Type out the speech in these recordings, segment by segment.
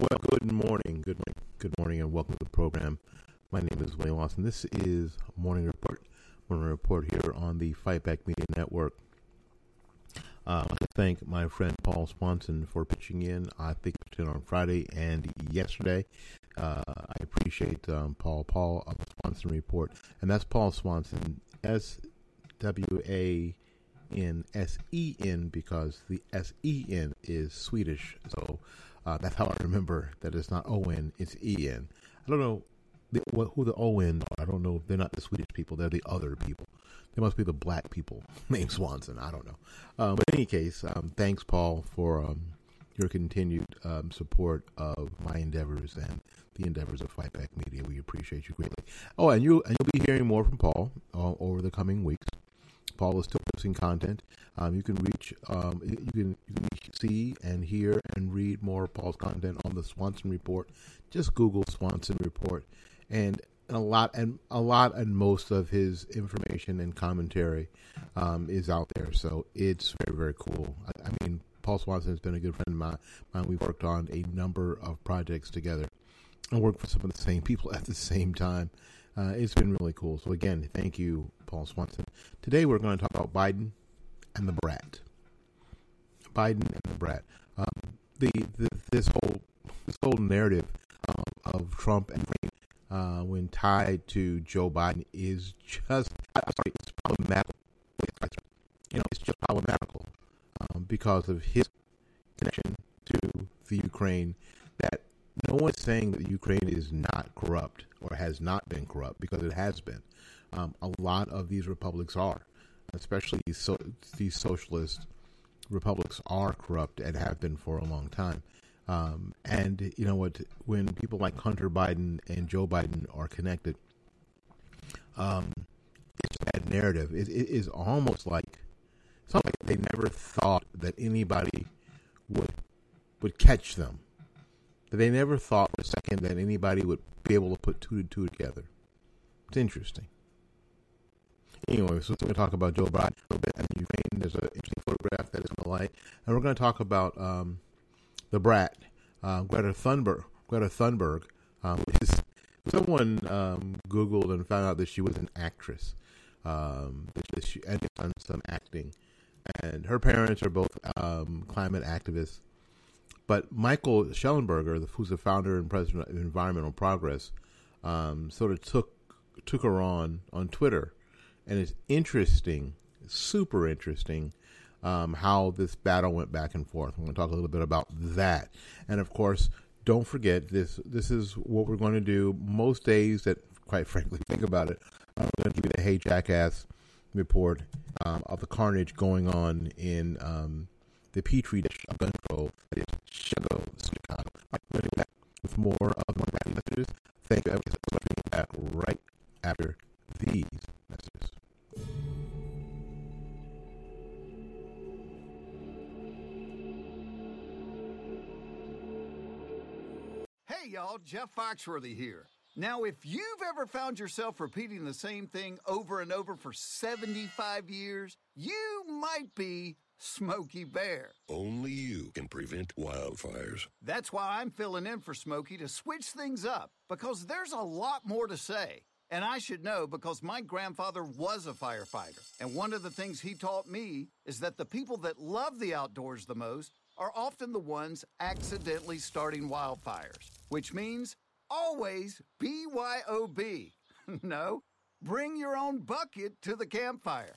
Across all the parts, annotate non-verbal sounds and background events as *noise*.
Well, good morning, good morning, good morning, and welcome to the program. My name is Wayne Lawson. This is Morning Report. Morning Report here on the Fight Back Media Network. Uh, I'd like to thank my friend Paul Swansen for pitching in. I think he pitched in on Friday and yesterday. Uh, I appreciate um, Paul. Paul of the Swansen Report, and that's Paul Swansen, S W A N S E N, because the S E N is Swedish. So uh, that's how I remember that it's not O N, it's E N. I don't know the, who the O N are. I don't know. They're not the Swedish people. They're the other people. They must be the black people *laughs* named Swanson. I don't know. Um, but in any case, um, thanks, Paul, for um, your continued um, support of my endeavors and the endeavors of Fight Back Media. We appreciate you greatly. Oh, and you and you'll be hearing more from Paul uh, over the coming weeks. Paul is still posting content. Um, you can reach, um, you can you can see and hear and read more of Paul's content on the Swansen Report. Just Google Swansen Report, and a lot and a lot and most of his information and commentary um, is out there. So it's very very cool. I, I mean, Paul Swansen has been a good friend of mine. mine. We've worked on a number of projects together and worked for some of the same people *laughs* at the same time. Uh, it's been really cool. So again, thank you, Paul Swansen. Today we're going to talk about Biden and the brat. Biden and the brat. Um, the, the this whole this whole narrative um, of Trump and uh, when tied to Joe Biden is just sorry, it's problematical. You know, it's just problematical um, because of his connection to the Ukraine. That no one's saying that Ukraine is not corrupt or has not been corrupt because it has been. Um, a lot of these republics are, especially these, so, these socialist republics are corrupt and have been for a long time. Um, and you know what? When people like Hunter Biden and Joe Biden are connected, um, it's that narrative. It, it is almost like it's like they never thought that anybody would would catch them. That they never thought for a second that anybody would be able to put two to two together. It's interesting. Anyway, so we're going to talk about Joe Biden a little bit and Ukraine. There's an interesting photograph that is on the light, and we're going to talk about um, the brat, uh, Greta Thunberg. Greta Thunberg um, is someone um, Googled and found out that she was an actress. Um, that she had done some acting, and her parents are both um, climate activists. But Michael Shellenberger, who's the founder and president of Environmental Progress, um, sort of took took her on on Twitter, and it's interesting, super interesting, um, how this battle went back and forth. I'm going to talk a little bit about that, and of course, don't forget this. This is what we're going to do most days. That, quite frankly, *laughs* think about it. I'm going to give you the Hey Jackass report um, of the carnage going on in um, the Petri Chicago. I'm going to back with more of my rapping messages. Thank you. I'll be back right after these messages. Hey y'all, Jeff Foxworthy here. Now, if you've ever found yourself repeating the same thing over and over for 75 years, you might be Smokey Bear. Only you can prevent wildfires. That's why I'm filling in for Smokey to switch things up, because there's a lot more to say. And I should know because my grandfather was a firefighter. And one of the things he taught me is that the people that love the outdoors the most are often the ones accidentally starting wildfires, which means always BYOB. *laughs* no, bring your own bucket to the campfire.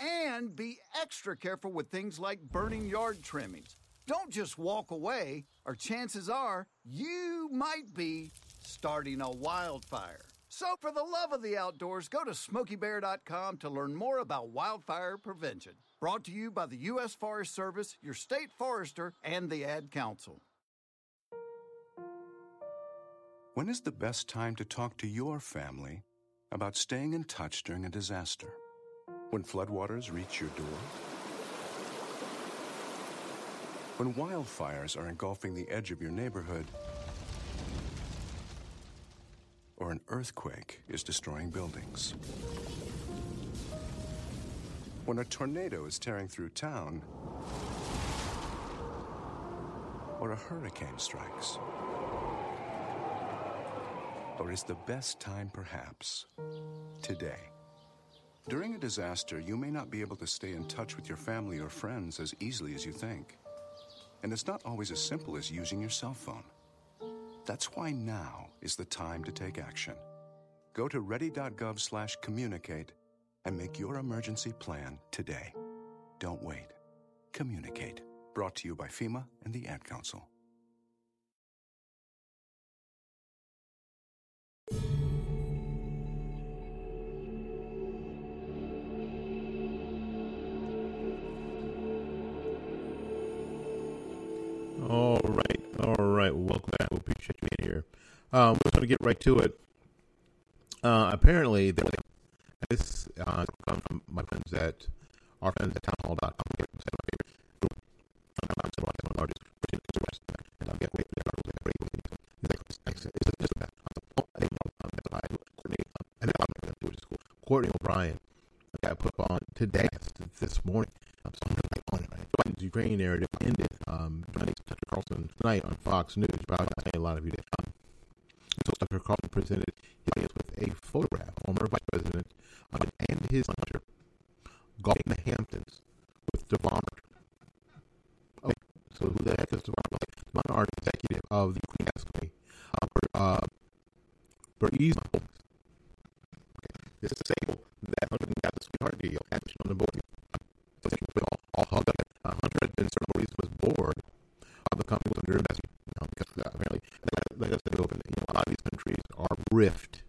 And be extra careful with things like burning yard trimmings. Don't just walk away, or chances are you might be starting a wildfire. So, for the love of the outdoors, go to smokeybear.com to learn more about wildfire prevention. Brought to you by the U.S. Forest Service, your state forester, and the Ad Council. When is the best time to talk to your family about staying in touch during a disaster? When floodwaters reach your door? When wildfires are engulfing the edge of your neighborhood? Or an earthquake is destroying buildings? When a tornado is tearing through town? Or a hurricane strikes? Or is the best time perhaps today? During a disaster, you may not be able to stay in touch with your family or friends as easily as you think. And it's not always as simple as using your cell phone. That's why now is the time to take action. Go to ready.gov/communicate and make your emergency plan today. Don't wait. Communicate. Brought to you by FEMA and the Ad Council. All right, all right. Welcome back. We appreciate you being here. Um, we're going to get right to it. Uh, apparently, this uh, comes from my friends at our friends at townhall.com. Courtney O'Brien got put on today, this morning. I'm to on it, Ukraine narrative ended. Um, Tonight on Fox News. Probably not a lot of you did. So Tucker Carlson presented his with a photograph, former Vice President um, and his hunter, golfing the Hamptons with Devon. Okay, so who the heck is Devon? Devon Archer, executive of the Queen Gas Company, uh, uh, Burisma Holdings. Okay, this is able that Hunter got the sweetheart deal, action on the board. So all, all hugged up. Uh, Hunter had been served reason was bored of the company was under investigation. You know, because uh, apparently, like I said, open, you know, a lot of these countries are rift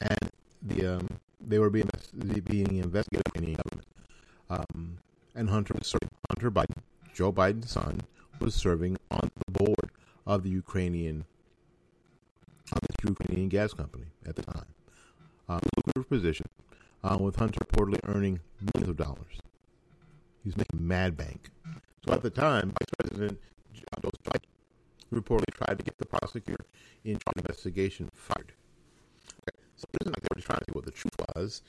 and the um, they were being being investigated by the government. Um, and Hunter was serving, Hunter Biden, Joe Biden's son, was serving on the board of the Ukrainian of the Ukrainian gas company at the time. Uh, lucrative position, uh, with Hunter reportedly earning millions of dollars. He was making mad bank. So at the time, Vice President Joe Biden reportedly tried to get the prosecutor in charge of the investigation fired. So it isn't like they were trying to see what the truth was.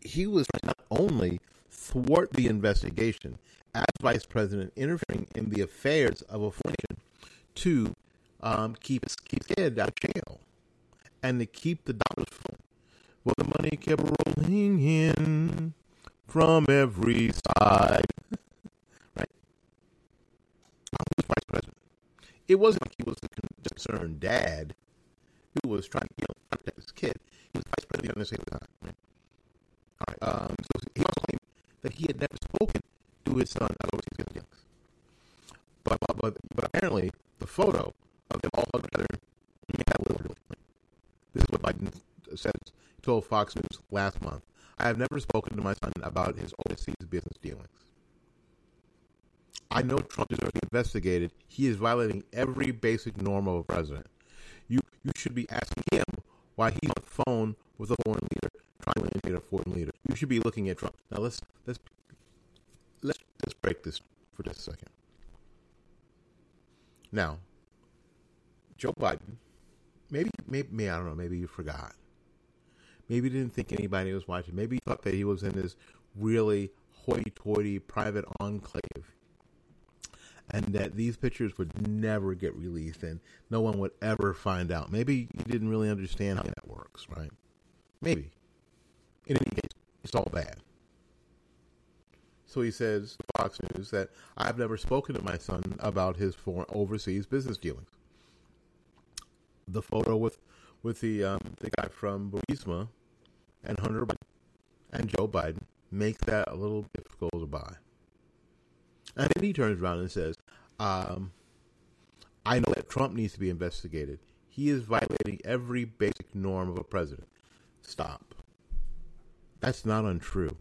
He was trying to not only thwart the investigation as vice president, interfering in the affairs of a nation to um, keep keep his head out of jail and to keep the dollars flowing. Well, the money kept rolling in from every side. *laughs* right? He was vice president. It wasn't like he was a concerned dad who was trying to you protect his kid. He was vice president of the at time. Right? All right. Um, so he also claimed that he had never spoken to his son overseas business But, but, but, apparently, the photo of them all hugged together? This is what Biden said, told Fox News last month. I have never spoken to my son about his overseas business dealings. I know Trump deserves to be investigated. He is violating every basic norm of a president. You you should be asking him why he's on the phone with a foreign leader, trying to intimidate a foreign leader. You should be looking at Trump. Now let's let's let's let's break this for just a second. Now, Joe Biden, maybe maybe I don't know, maybe you forgot. Maybe you didn't think anybody was watching. Maybe you thought that he was in this really hoity-toity private enclave and that these pictures would never get released and no one would ever find out. Maybe you didn't really understand how that works, right? Maybe. In any case, it's all bad. So he says to Fox News that I've never spoken to my son about his foreign overseas business dealings. The photo with with the um, the guy from Burisma and Hunter Biden and Joe Biden makes that a little difficult to buy. And then he turns around and says, um, I know that Trump needs to be investigated. He is violating every basic norm of a president. Stop. That's not untrue.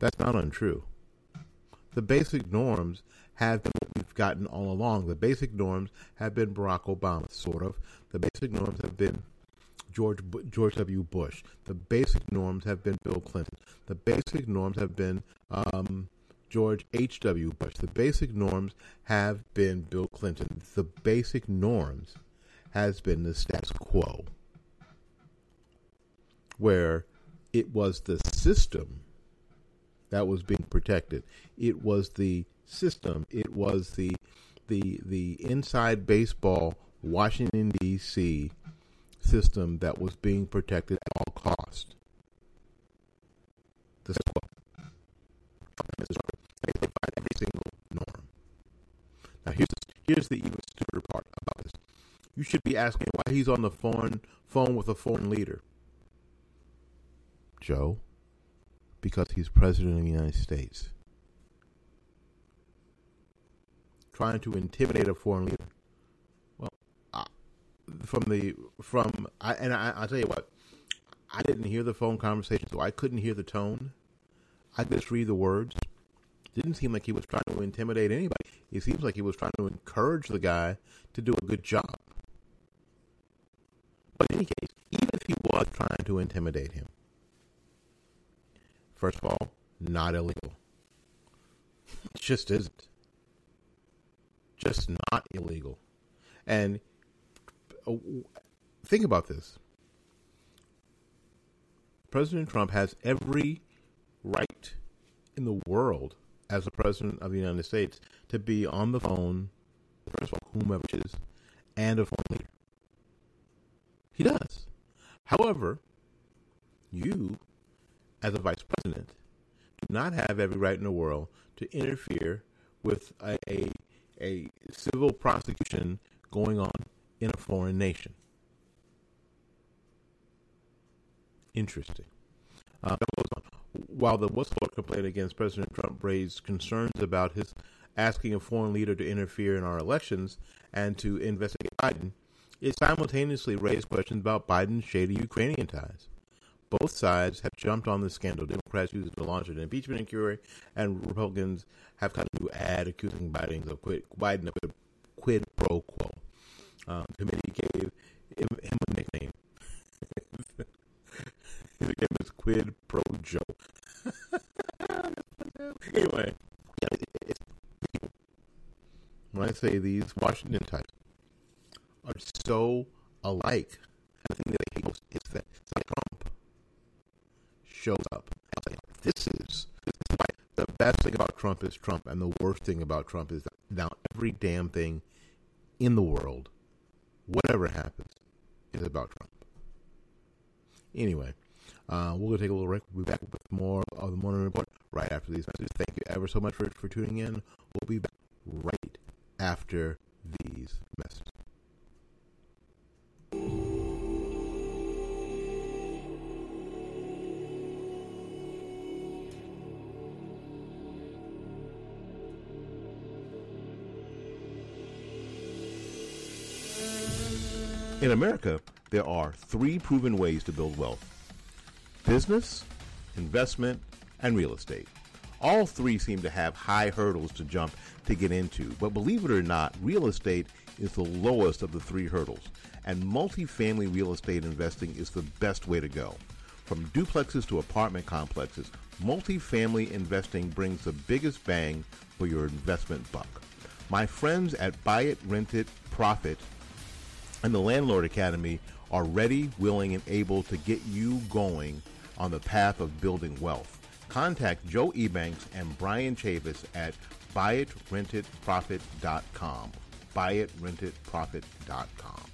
That's not untrue. The basic norms have been what we've gotten all along. The basic norms have been Barack Obama, sort of. The basic norms have been George George W. Bush. The basic norms have been Bill Clinton. The basic norms have been um, George H. W. Bush. The basic norms have been Bill Clinton. The basic norms has been the status quo, where it was the system that was being protected. It was the system. It was the the the inside baseball Washington D.C. system that was being protected at all cost. The every single norm. Now here's here's the even stupider part about this. You should be asking why he's on the phone phone with a foreign leader. Joe, because he's president of the United States. Trying to intimidate a foreign leader. Well, uh, from the from I, and I, I'll tell you what, I didn't hear the phone conversation, so I couldn't hear the tone. I just read the words. Didn't seem like he was trying to intimidate anybody. It seems like he was trying to encourage the guy to do a good job. But in any case, even if he was trying to intimidate him, First of all, not illegal. It just isn't. Just not illegal. And uh, think about this President Trump has every right in the world as the President of the United States to be on the phone, first of all, whomever it is, and a phone leader. He does. However, you as a vice president, do not have every right in the world to interfere with a, a, a civil prosecution going on in a foreign nation. Interesting. Uh, While the whistleblower complaint against President Trump raised concerns about his asking a foreign leader to interfere in our elections and to investigate Biden, it simultaneously raised questions about Biden's shady Ukrainian ties. Both sides have jumped on the scandal. Democrats used it to launch an impeachment inquiry, and Republicans have come to add accusing Biden of quid, Biden of quid pro quo. Um, the committee gave him, him a nickname. *laughs* His nickname is Quid Pro Joe. *laughs* anyway, when I say these Washington types are so alike, the thing that they hate most is that Trump shows up. This is, this is why the best thing about Trump is Trump, and the worst thing about Trump is that now every damn thing in the world, whatever happens, is about Trump. Anyway, uh, going to take a little break. We'll be back with more of the Morning Report right after these messages. Thank you ever so much for, for tuning in. We'll be back right after In America, there are three proven ways to build wealth business, investment, and real estate. All three seem to have high hurdles to jump to get into, but believe it or not, real estate is the lowest of the three hurdles, and multifamily real estate investing is the best way to go. From duplexes to apartment complexes, multifamily investing brings the biggest bang for your investment buck. My friends at Buy It, Rent It, Profit and the Landlord Academy are ready, willing, and able to get you going on the path of building wealth. Contact Joe Ebanks and Brian Chavis at buyitrentitprofit.com. Buyitrentitprofit.com.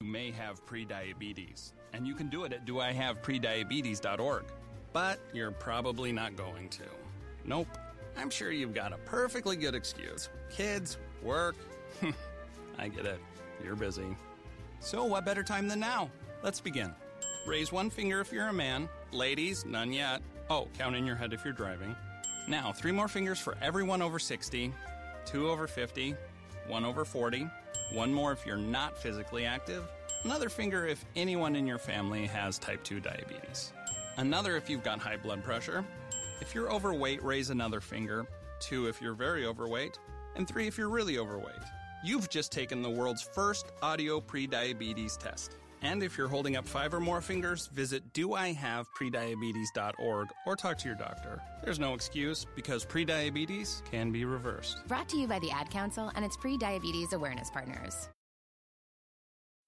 You may have prediabetes, and you can do it at doihaveprediabetes.org. But you're probably not going to. Nope. I'm sure you've got a perfectly good excuse. Kids, work. *laughs* I get it. You're busy. So, what better time than now? Let's begin. Raise one finger if you're a man. Ladies, none yet. Oh, count in your head if you're driving. Now, three more fingers for everyone over 60, two over 50, one over 40, one more if you're not physically active, another finger if anyone in your family has type 2 diabetes. Another if you've got high blood pressure. If you're overweight, raise another finger. Two if you're very overweight. And three if you're really overweight. You've just taken the world's first audio prediabetes test. And if you're holding up five or more fingers, visit doihaveprediabetes.org or talk to your doctor. There's no excuse because prediabetes can be reversed. Brought to you by the Ad Council and its pre diabetes awareness partners.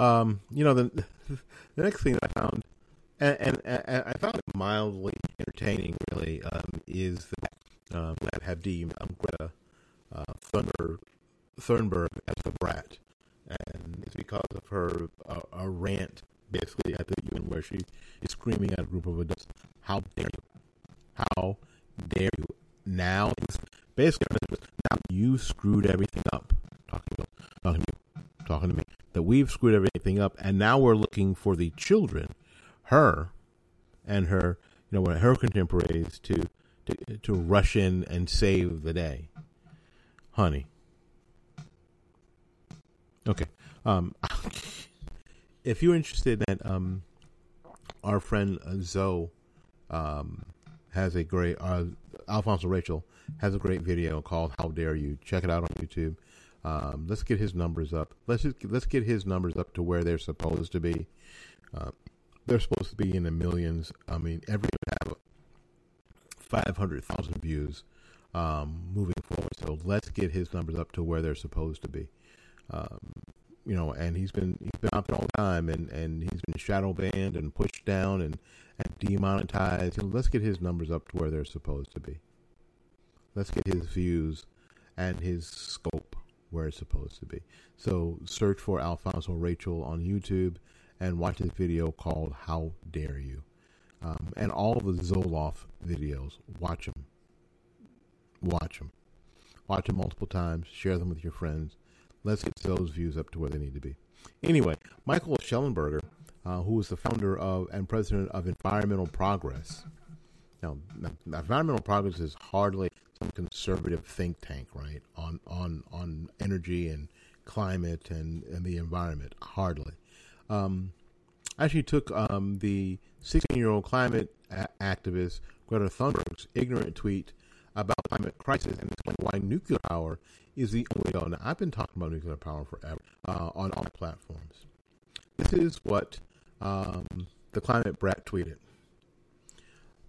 Um, you know, the *laughs* the next thing I found, and, and, and I found it mildly entertaining, really, um, is that um, have the um, Greta uh, Thunberg, Thunberg as a brat, and it's because of her uh, a rant, basically at the UN, where she is screaming at a group of adults, "How dare you? How dare you?" Now, basically, now you screwed everything up. Talking to, talking to you, talking to me. That we've screwed everything up, and now we're looking for the children, her, and her, you know, her contemporaries to to, to rush in and save the day, honey. Okay. Um, *laughs* if you're interested in that, um, our friend Zo um, has a great uh, Alfonso Rachel has a great video called "How Dare You." Check it out on YouTube. Um, let's get his numbers up. Let's just, let's get his numbers up to where they're supposed to be. Uh, they're supposed to be in the millions. I mean, every have five hundred thousand views um, moving forward. So let's get his numbers up to where they're supposed to be. Um, you know, and he's been he's been out there all the time, and, and he's been shadow banned and pushed down and and demonetized. You know, let's get his numbers up to where they're supposed to be. Let's get his views and his scope where it's supposed to be. So search for Alfonso Rachel on YouTube and watch this video called "How Dare You," um, and all the Zoloff videos. Watch them. Watch them. Watch them multiple times. Share them with your friends. Let's get those views up to where they need to be. Anyway, Michael Shellenberger, uh, who is the founder of and president of Environmental Progress. Now, Environmental Progress is hardly some conservative think tank, right? On on on energy and climate and, and the environment. Hardly. Um, actually took um, the 16 year old climate a- activist Greta Thunberg's ignorant tweet about climate crisis and explain why nuclear power is the only go. Now, I've been talking about nuclear power forever uh, on all platforms. This is what um, the climate brat tweeted.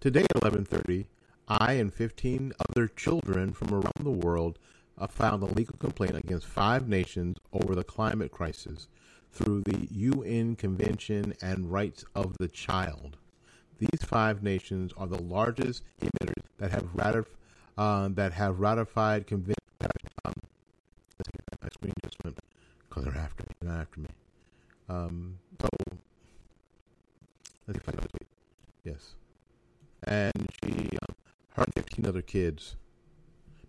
Today at 11:30, I and 15 other children from around the world filed a legal complaint against five nations over the climate crisis through the UN Convention and Rights of the Child. These five nations are the largest emitters that have ratif- uh, that have ratified convention. Um, my screen just went because they're after me. They're after me. Um, so let's see if I can. Yes, and she, um, her and fifteen other kids,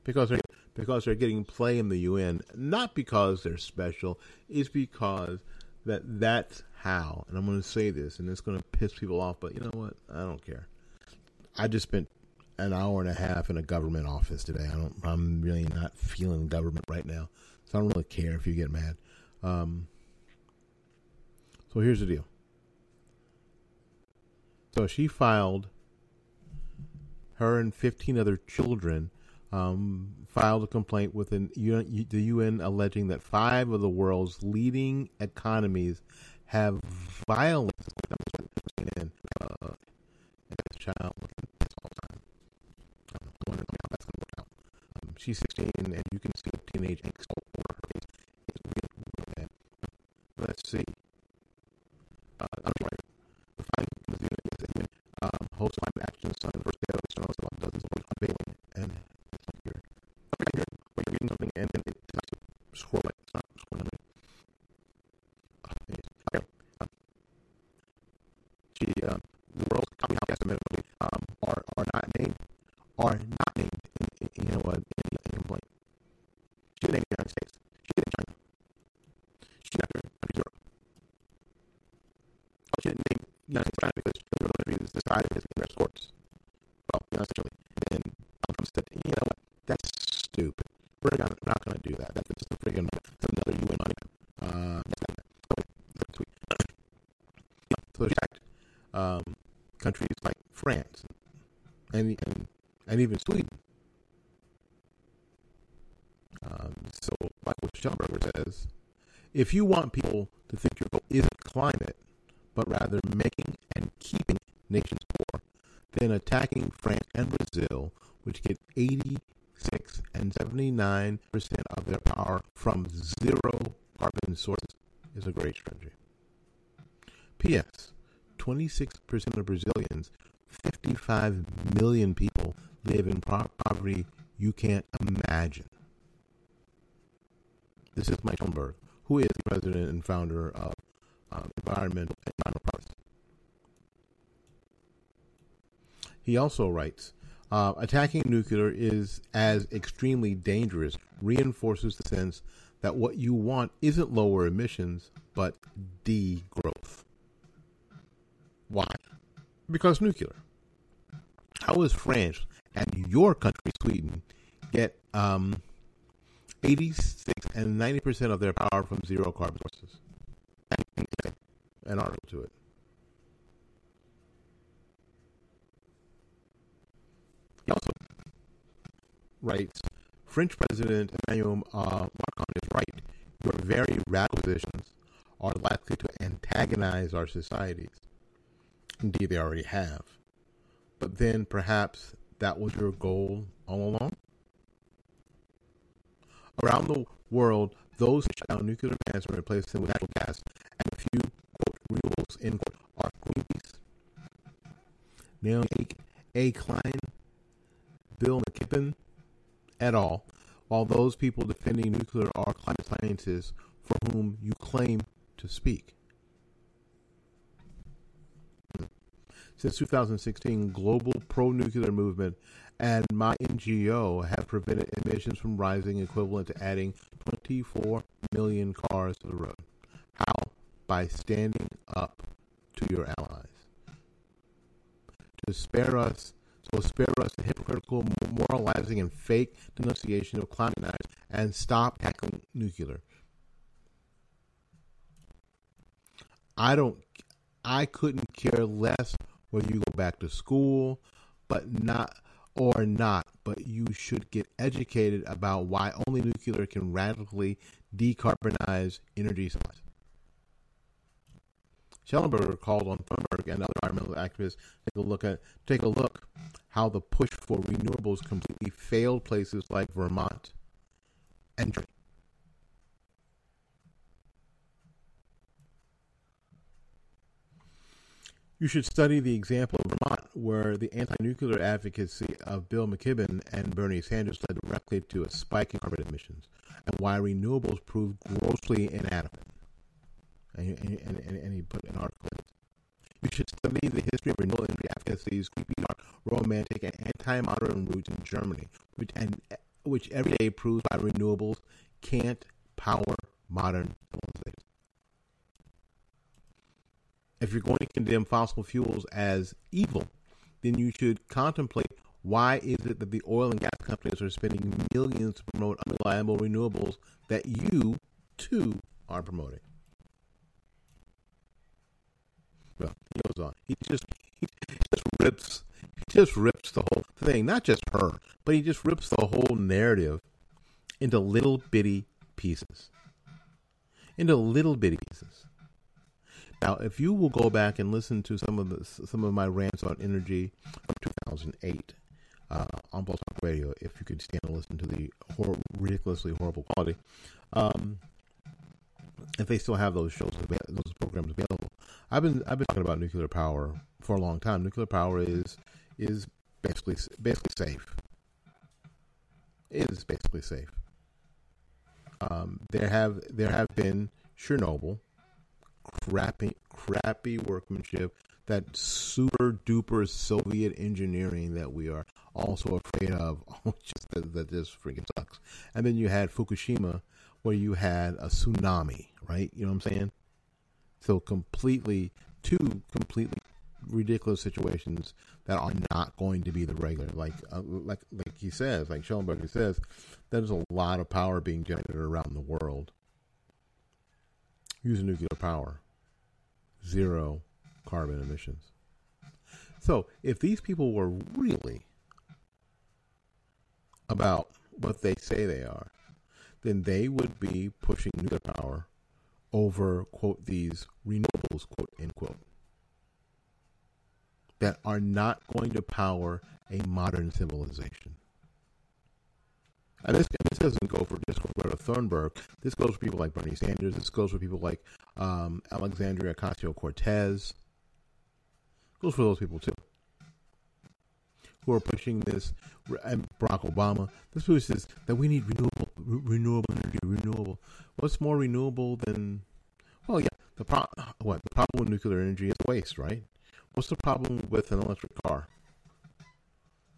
because they're because they're getting play in the UN, not because they're special. It's because that that's how. And I'm going to say this, and it's going to piss people off, but you know what? I don't care. I just spent an hour and a half in a government office today. I don't. I'm really not feeling government right now, so I don't really care if you get mad. Um, so here's the deal. So she filed. Her and 15 other children um, filed a complaint with an, the UN alleging that five of the world's leading economies have violated and uh, child to work she's 16, and you can see teenage angst she, uh, the world's coming out um, are are not named are not named in, in, you know uh, in the complaint. She didn't name the United States. She didn't China. She not named Europe. Oh, she didn't name the United States China because the country is decided as the U.S. courts. Well, you know, essentially. And Donald Trump said, you know what? That's stupid. We're not, we're not going to do that. That's just a friggin' that's another UN money. Uh, that's not okay. That's sweet. so she attacked um, countries like France and, and and even Sweden. Um, so Michael Shellenberger says, if you want people to think your goal isn't climate, but rather making and keeping nations poor, then attacking France and Brazil, which get 86 and 79% of their power from zero carbon sources, is a great strategy. P.S. 26% of Brazilians, 55 million people, live in poverty you can't imagine. This is Mike Shellenberger, who is the president and founder of um, Environmental Enterprise. He also writes, uh, attacking nuclear is as extremely dangerous, reinforces the sense that what you want isn't lower emissions, but degrowth. Why? Because nuclear. How is France and your country, Sweden, get um, 86 and 90% of their power from zero carbon sources? An article to it. He also writes French President Emmanuel uh, Macron is right. Your very radical positions are likely to antagonize our societies. Indeed, they already have. But then perhaps that was your goal all along? Around the world, those who shut down nuclear plants and replace them with natural gas and a few, quote, renewables, end quote, are Greenpeace. Naomi A. Klein, Bill McKibben, et al., while those people defending nuclear are climate scientists for whom you claim to speak. Since 2016, global pro-nuclear movement and my NGO have prevented emissions from rising equivalent to adding 24 million cars to the road. How? By standing up to your allies. To spare us, so spare us the hypocritical moralizing and fake denunciation of climate deniers and stop tackling nuclear. I don't I couldn't care less whether you go back to school, but not or not, but you should get educated about why only nuclear can radically decarbonize energy supplies. Shellenberger called on Thunberg and other environmental activists to take a look at take a look how the push for renewables completely failed places like Vermont and You should study the example of Vermont, where the anti nuclear advocacy of Bill McKibben and Bernie Sanders led directly to a spike in carbon emissions, and why renewables proved grossly inadequate. And, and, and, and he put an article You should study the history of renewable energy advocacy's creepy, dark, romantic, and anti modern roots in Germany, which, and, which every day proves why renewables can't power modern civilization if you're going to condemn fossil fuels as evil, then you should contemplate why is it that the oil and gas companies are spending millions to promote unreliable renewables that you too are promoting. Well, he goes on. He just he just rips he just rips the whole thing, not just her, but he just rips the whole narrative into little bitty pieces. Into little bitty pieces. Now, if you will go back and listen to some of the some of my rants on energy from 2008, uh, on Blog Talk Radio if you could stand and listen to the hor- ridiculously horrible quality. Um, if they still have those shows, those programs available, I've been I've been talking about nuclear power for a long time. Nuclear power is is basically basically safe. It is basically safe. Um, there have there have been Chernobyl, crappy crappy workmanship, that super duper Soviet engineering that we are also afraid of, *laughs* just that, that just freaking sucks. And then you had Fukushima, where you had a tsunami, right? You know what I'm saying? So completely two completely ridiculous situations that are not going to be the regular. Like uh, like like he says, like Shellenberger says, there's a lot of power being generated around the world using nuclear power. Zero carbon emissions. So if these people were really about what they say they are, then they would be pushing nuclear power over quote these renewables quote end quote that are not going to power a modern civilization. And this, doesn't go for just Greta Thunberg. This goes for people like Bernie Sanders. This goes for people like um, Alexandria Ocasio Cortez. Goes for those people too, who are pushing this. And Barack Obama. This pushes that we need renewable, re- renewable energy, renewable. What's more renewable than? Well, yeah, the pro- what the problem with nuclear energy is waste, right? What's the problem with an electric car?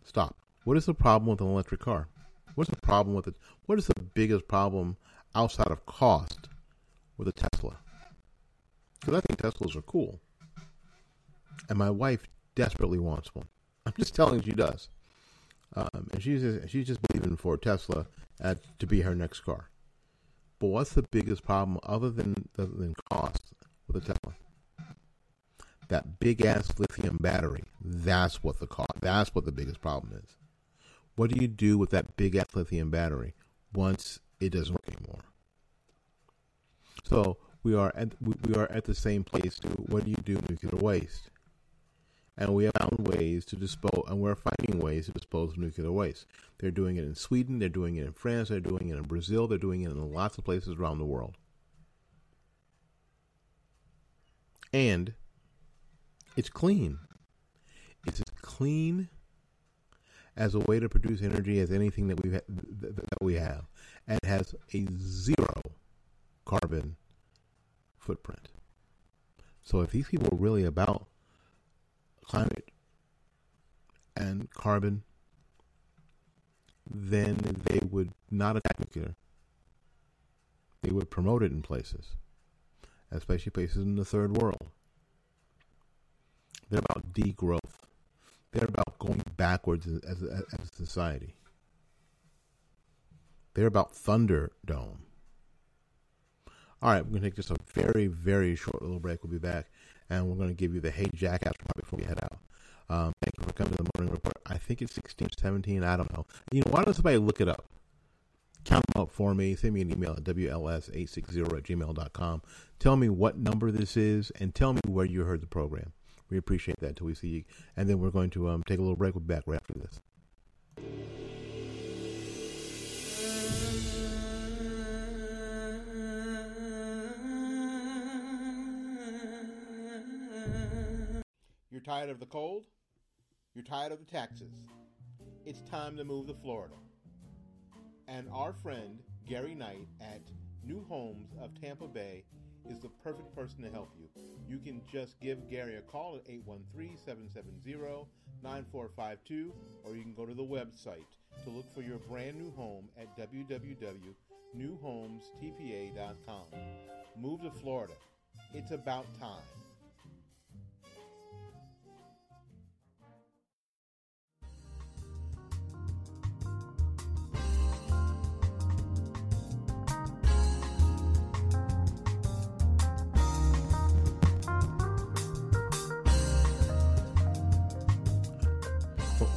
Stop. What is the problem with an electric car? What's the problem with it? What is the biggest problem outside of cost with a Tesla? Because I think Teslas are cool. And my wife desperately wants one. I'm just telling you she does. Um, and she's just, she's just believing for Tesla at, to be her next car. But what's the biggest problem other than than cost with a Tesla? that big ass lithium battery. That's what the that's what the biggest problem is. What do you do with that big ass lithium battery once it doesn't work anymore? So we are at we are at the same place. What do you do with nuclear waste? And we have found ways to dispose, and we're finding ways to dispose of nuclear waste. They're doing it in Sweden, they're doing it in France, they're doing it in Brazil, they're doing it in lots of places around the world. And it's clean. It's as clean as a way to produce energy as anything that we ha- that we have, and has a zero carbon footprint. So if these people are really about climate and carbon, then they would not attack nuclear. They would promote it in places, especially places in the third world. They're about degrowth. They're about going backwards as, as, a society. They're about Thunderdome. All right, we're going to take just a very, very short little break. We'll be back, and we're going to give you the Hey Jack Jackass before we head out. Um, thank you for coming to the morning report. I think it's 16 17. I don't know. You know, why don't somebody look it up? Count them up for me. Send me an email at WLS860 at gmail.com. Tell me what number this is, and tell me where you heard the program. We appreciate that until we see you. And then we're going to um, take a little break. We'll be back right after this. You're tired of the cold? You're tired of the taxes? It's time to move to Florida. And our friend Gary Knight at New Homes of Tampa Bay is the perfect person to help you. You can just give Gary a call at 813 770 9452, or you can go to the website to look for your brand new home at www.newhomestpa.com. Move to Florida. It's about time.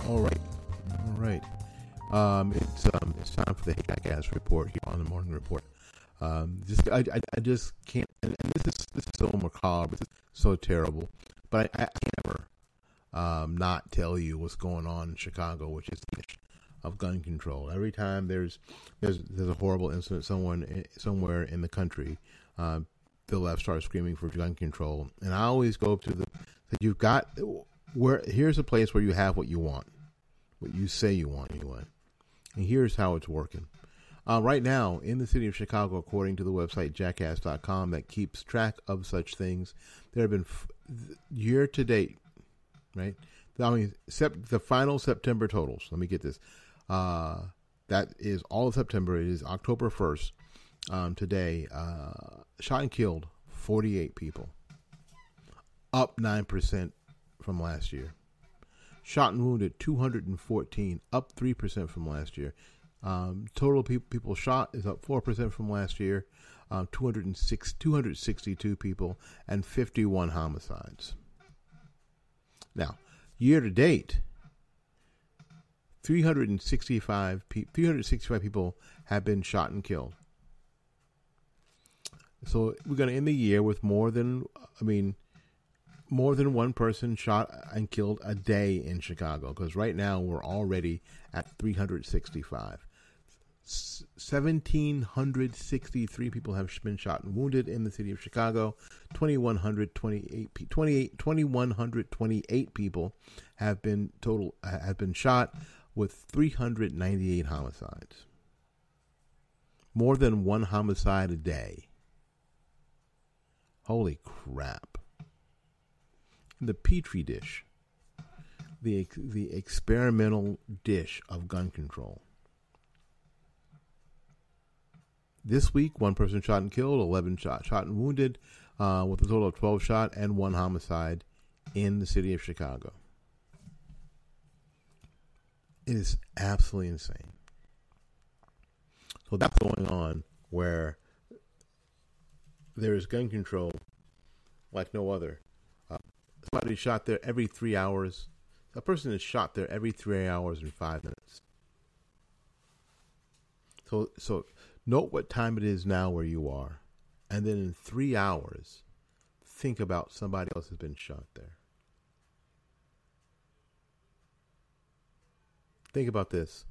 All right, all right. Um, it's um, it's time for the Jackass report here on the morning report. Um, just I, I, I just can't. And, this is this is so macabre. Is so terrible. But I, I can't ever um, not tell you what's going on in Chicago, which is of gun control. Every time there's there's there's a horrible incident someone somewhere in the country, uh, the left starts screaming for gun control, and I always go to the that you've got where here's a place where you have what you want, what you say you want anyway, and here's how it's working. Uh, right now, in the city of Chicago, according to the website jackass.com that keeps track of such things, there have been f- year to date, right? I mean, sep- the final September totals. Let me get this. Uh, that is all of September. It is October 1st. Um, today, uh, shot and killed 48 people, up 9% from last year. Shot and wounded 214, up 3% from last year. Um, total pe- people shot is up 4% from last year. Uh, 206, 262 people and 51 homicides. Now, year to date, 365, pe- 365 people have been shot and killed. So we're going to end the year with more than, I mean, more than one person shot and killed a day in Chicago because right now we're already at 365. 1,763 people have been shot and wounded in the city of Chicago. 2,128 28, 2,128 people have been total have been shot with 398 homicides. More than one homicide a day. Holy crap. The Petri dish. The, the experimental dish of gun control. This week, one person shot and killed, 11 shot, shot and wounded, uh, with a total of 12 shot and one homicide in the city of Chicago. It is absolutely insane. So that's going on where there is gun control like no other. Somebody shot there every three hours. A person is shot there every three hours and five minutes. So, so note what time it is now where you are, and then in three hours, think about somebody else has been shot there. Think about this.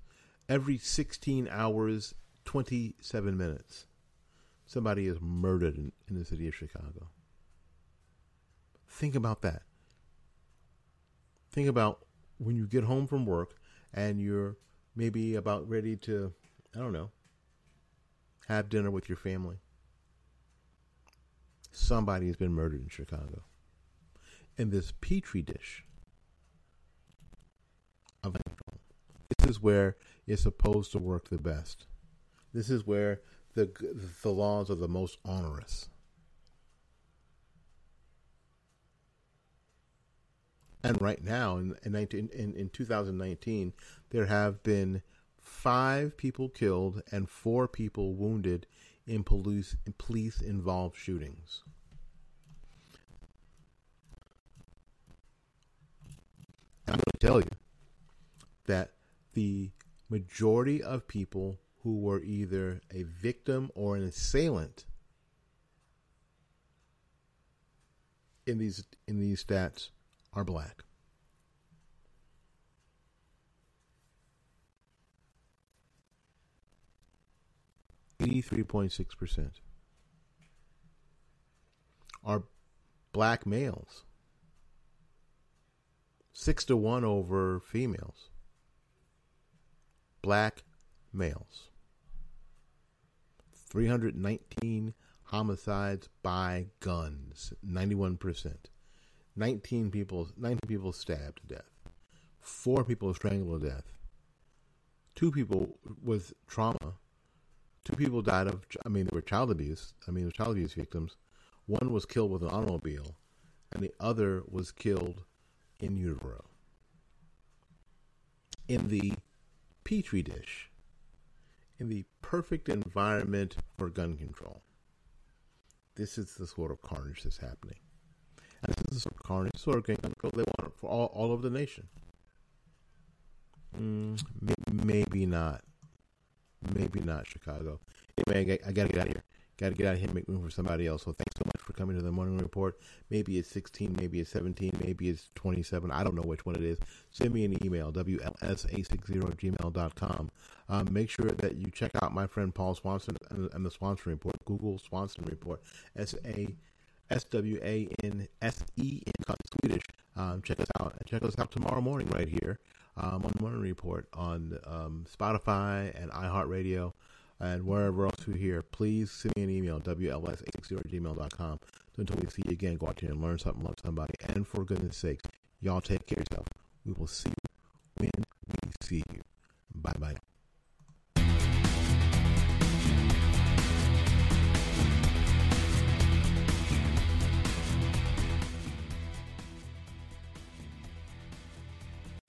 Every 16 hours, 27 minutes, somebody is murdered in, in the city of Chicago. Think about that. Think about when you get home from work and you're maybe about ready to, I don't know, have dinner with your family. Somebody has been murdered in Chicago. In this petri dish of. This is where it's supposed to work the best. This is where the the laws are the most onerous. And right now, in in, 19, in, in 2019, there have been five people killed and four people wounded in police in police involved shootings. I'm going to tell you that the majority of people who were either a victim or an assailant in these in these stats are black. Eighty-three point six percent are black males. Six to one over females black males. 319 homicides by guns, 91%. 19 people 19 people stabbed to death. 4 people strangled to death. 2 people with trauma. 2 people died of I mean they were child abuse. I mean child abuse victims. One was killed with an automobile and the other was killed in utero. In the petri dish in the perfect environment for gun control. This is the sort of carnage that's happening. This is of gun control they want for all, all over the nation. Mm, maybe not. Maybe not Chicago. Anyway, I, I got to get out of here. Got to get out of here and make room for somebody else. So thanks so much for coming to the morning report. Maybe it's 16, maybe it's 17, maybe it's 27. I don't know which one it is. Send me an email, wls860gmail.com. Um, make sure that you check out my friend Paul Swansen and, and the Swansen Report. Google Swansen Report. S A S W A N S E N, Swedish. Um, check us out. Check us out tomorrow morning right here um, on the Morning Report on um, Spotify and iHeartRadio and wherever else you hear. Please send me an email, WLS860 at gmail.com. So until we see you again, go out there and learn something, love somebody. And for goodness sakes, y'all take care of yourself. We will see you when we see you. Bye bye.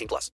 18 plus.